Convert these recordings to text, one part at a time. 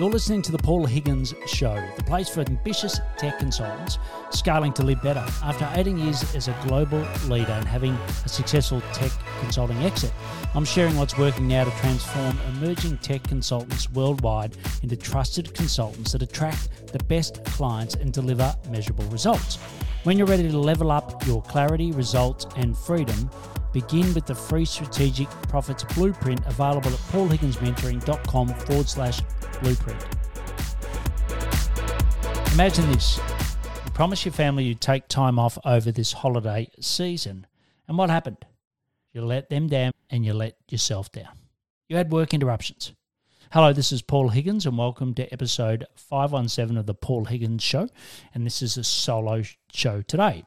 You're listening to the Paul Higgins Show, the place for ambitious tech consultants scaling to live better. After 18 years as a global leader and having a successful tech consulting exit, I'm sharing what's working now to transform emerging tech consultants worldwide into trusted consultants that attract the best clients and deliver measurable results. When you're ready to level up your clarity, results, and freedom, begin with the free strategic profits blueprint available at paulhigginsmentoring.com forward slash blueprint. Imagine this you promise your family you'd take time off over this holiday season, and what happened? You let them down and you let yourself down. You had work interruptions. Hello, this is Paul Higgins, and welcome to episode 517 of The Paul Higgins Show. And this is a solo show today.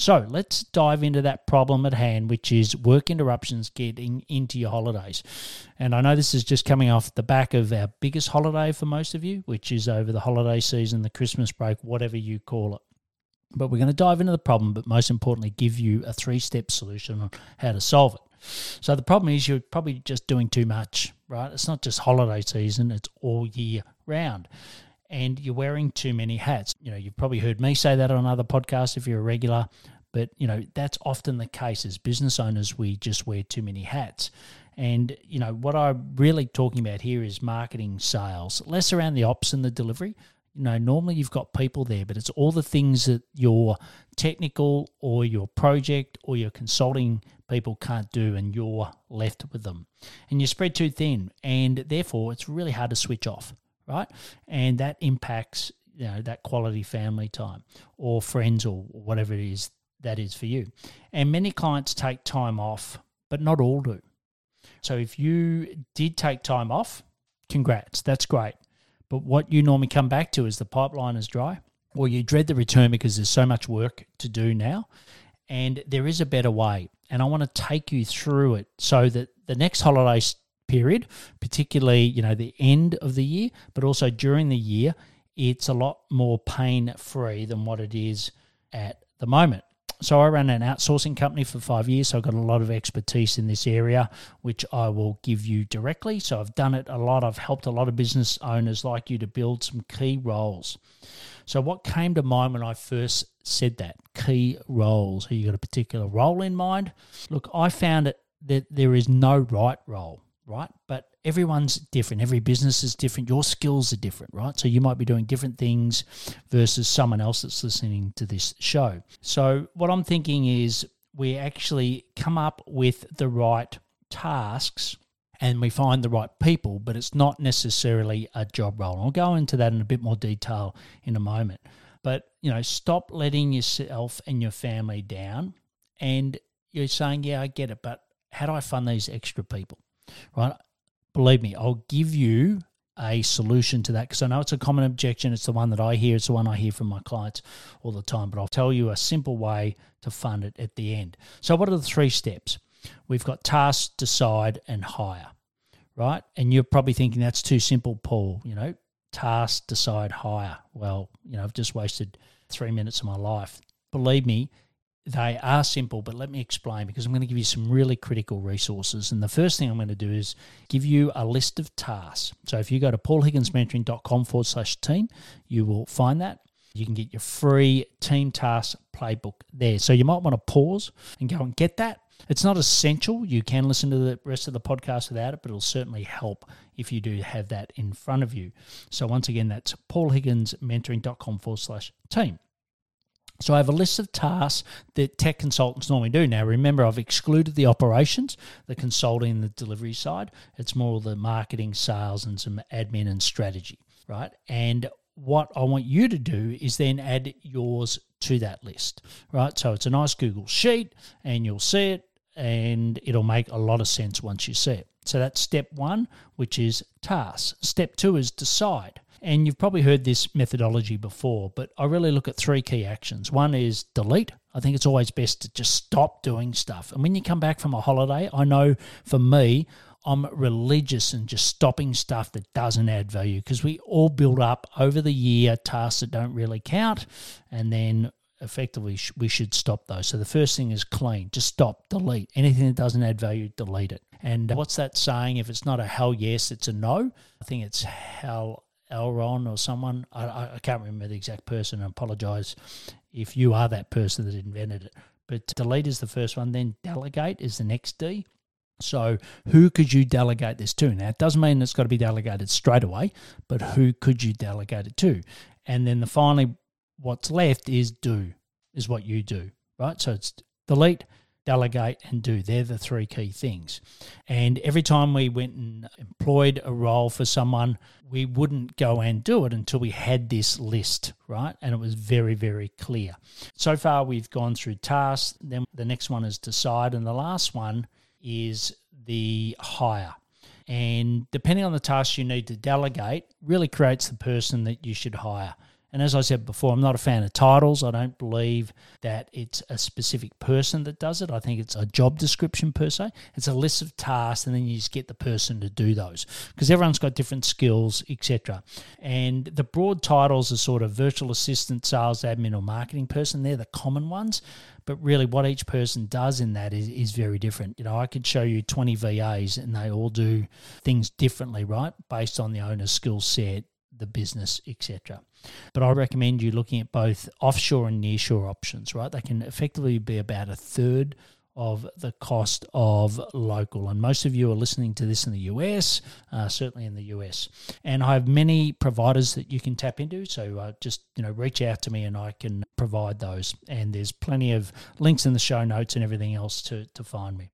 So let's dive into that problem at hand, which is work interruptions getting into your holidays. And I know this is just coming off the back of our biggest holiday for most of you, which is over the holiday season, the Christmas break, whatever you call it. But we're going to dive into the problem, but most importantly, give you a three step solution on how to solve it. So the problem is you're probably just doing too much, right? It's not just holiday season, it's all year round and you're wearing too many hats. You know, you've probably heard me say that on other podcasts if you're a regular, but you know, that's often the case as business owners, we just wear too many hats. And you know, what I'm really talking about here is marketing sales, less around the ops and the delivery. You know, normally you've got people there, but it's all the things that your technical or your project or your consulting people can't do, and you're left with them. And you spread too thin, and therefore it's really hard to switch off right? And that impacts you know that quality family time or friends or whatever it is that is for you. And many clients take time off, but not all do. So if you did take time off, congrats, that's great. But what you normally come back to is the pipeline is dry, or you dread the return because there's so much work to do now. And there is a better way. And I want to take you through it so that the next holiday period, particularly, you know, the end of the year, but also during the year, it's a lot more pain free than what it is at the moment. So I ran an outsourcing company for five years, so I've got a lot of expertise in this area, which I will give you directly. So I've done it a lot. I've helped a lot of business owners like you to build some key roles. So what came to mind when I first said that key roles? Have you got a particular role in mind? Look, I found it that there is no right role right? But everyone's different. Every business is different. Your skills are different, right? So you might be doing different things versus someone else that's listening to this show. So what I'm thinking is we actually come up with the right tasks and we find the right people, but it's not necessarily a job role. And I'll go into that in a bit more detail in a moment. But, you know, stop letting yourself and your family down. And you're saying, yeah, I get it, but how do I fund these extra people? Right? Believe me, I'll give you a solution to that because I know it's a common objection. It's the one that I hear. It's the one I hear from my clients all the time. But I'll tell you a simple way to fund it at the end. So, what are the three steps? We've got task, decide, and hire, right? And you're probably thinking that's too simple, Paul. You know, task, decide, hire. Well, you know, I've just wasted three minutes of my life. Believe me, they are simple, but let me explain because I'm going to give you some really critical resources. And the first thing I'm going to do is give you a list of tasks. So if you go to paulhigginsmentoring.com forward slash team, you will find that. You can get your free team task playbook there. So you might want to pause and go and get that. It's not essential. You can listen to the rest of the podcast without it, but it'll certainly help if you do have that in front of you. So once again, that's paulhigginsmentoring.com forward slash team. So I have a list of tasks that tech consultants normally do. Now, remember, I've excluded the operations, the consulting, the delivery side. It's more the marketing, sales, and some admin and strategy, right? And what I want you to do is then add yours to that list, right? So it's a nice Google sheet, and you'll see it, and it'll make a lot of sense once you see it. So that's step one, which is tasks. Step two is decide. And you've probably heard this methodology before, but I really look at three key actions. One is delete. I think it's always best to just stop doing stuff. And when you come back from a holiday, I know for me, I'm religious in just stopping stuff that doesn't add value because we all build up over the year tasks that don't really count. And then effectively we should stop those. So the first thing is clean. Just stop, delete. Anything that doesn't add value, delete it. And what's that saying? If it's not a hell yes, it's a no. I think it's hell Elron or someone. I, I can't remember the exact person. I apologize if you are that person that invented it. But delete is the first one, then delegate is the next D. So, who could you delegate this to? Now, it doesn't mean it's got to be delegated straight away, but who could you delegate it to? And then the finally, what's left is do, is what you do, right? So, it's delete, delegate, and do. They're the three key things. And every time we went and employed a role for someone, we wouldn't go and do it until we had this list, right? And it was very, very clear. So far, we've gone through tasks. Then the next one is decide. And the last one is the hire. And depending on the task you need to delegate, really creates the person that you should hire. And as I said before, I'm not a fan of titles. I don't believe that it's a specific person that does it. I think it's a job description per se. It's a list of tasks, and then you just get the person to do those because everyone's got different skills, etc. And the broad titles are sort of virtual assistant, sales admin, or marketing person. They're the common ones. But really, what each person does in that is, is very different. You know, I could show you 20 VAs and they all do things differently, right? Based on the owner's skill set, the business, etc. But I recommend you looking at both offshore and nearshore options, right? They can effectively be about a third of the cost of local. And most of you are listening to this in the US, uh, certainly in the US. And I have many providers that you can tap into. So uh, just you know reach out to me and I can provide those. And there's plenty of links in the show notes and everything else to to find me.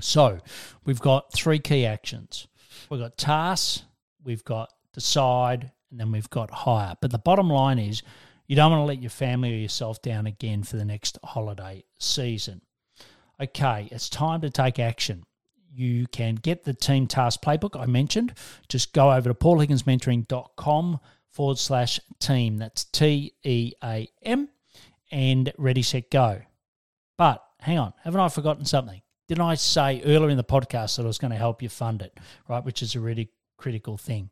So we've got three key actions. We've got tasks, we've got decide, and then we've got hire. But the bottom line is you don't want to let your family or yourself down again for the next holiday season. Okay, it's time to take action. You can get the team task playbook I mentioned. Just go over to paulhigginsmentoring.com forward slash team. That's T E A M and ready, set, go. But hang on, haven't I forgotten something? Didn't I say earlier in the podcast that I was going to help you fund it, right? Which is a really critical thing.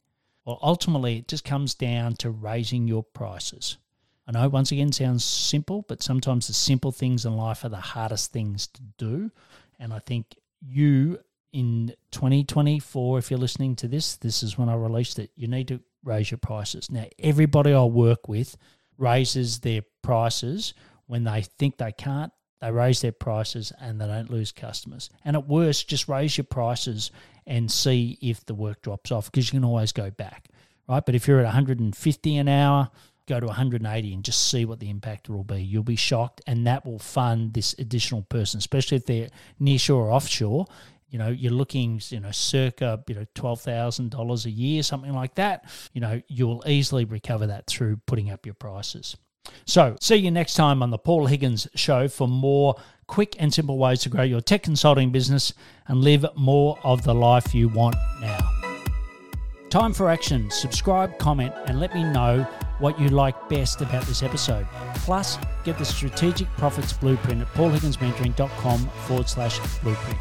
Well, ultimately, it just comes down to raising your prices. I know, once again, sounds simple, but sometimes the simple things in life are the hardest things to do. And I think you in 2024, if you're listening to this, this is when I released it. You need to raise your prices. Now, everybody I work with raises their prices when they think they can't. They raise their prices and they don't lose customers. And at worst, just raise your prices and see if the work drops off because you can always go back, right? But if you're at 150 an hour, go to 180 and just see what the impact will be. You'll be shocked, and that will fund this additional person, especially if they're nearshore or offshore. You know, you're looking, you know, circa, you know, twelve thousand dollars a year, something like that. You know, you'll easily recover that through putting up your prices. So, see you next time on the Paul Higgins Show for more quick and simple ways to grow your tech consulting business and live more of the life you want now. Time for action. Subscribe, comment, and let me know what you like best about this episode. Plus, get the Strategic Profits Blueprint at paulhigginsmentoring.com forward slash blueprint.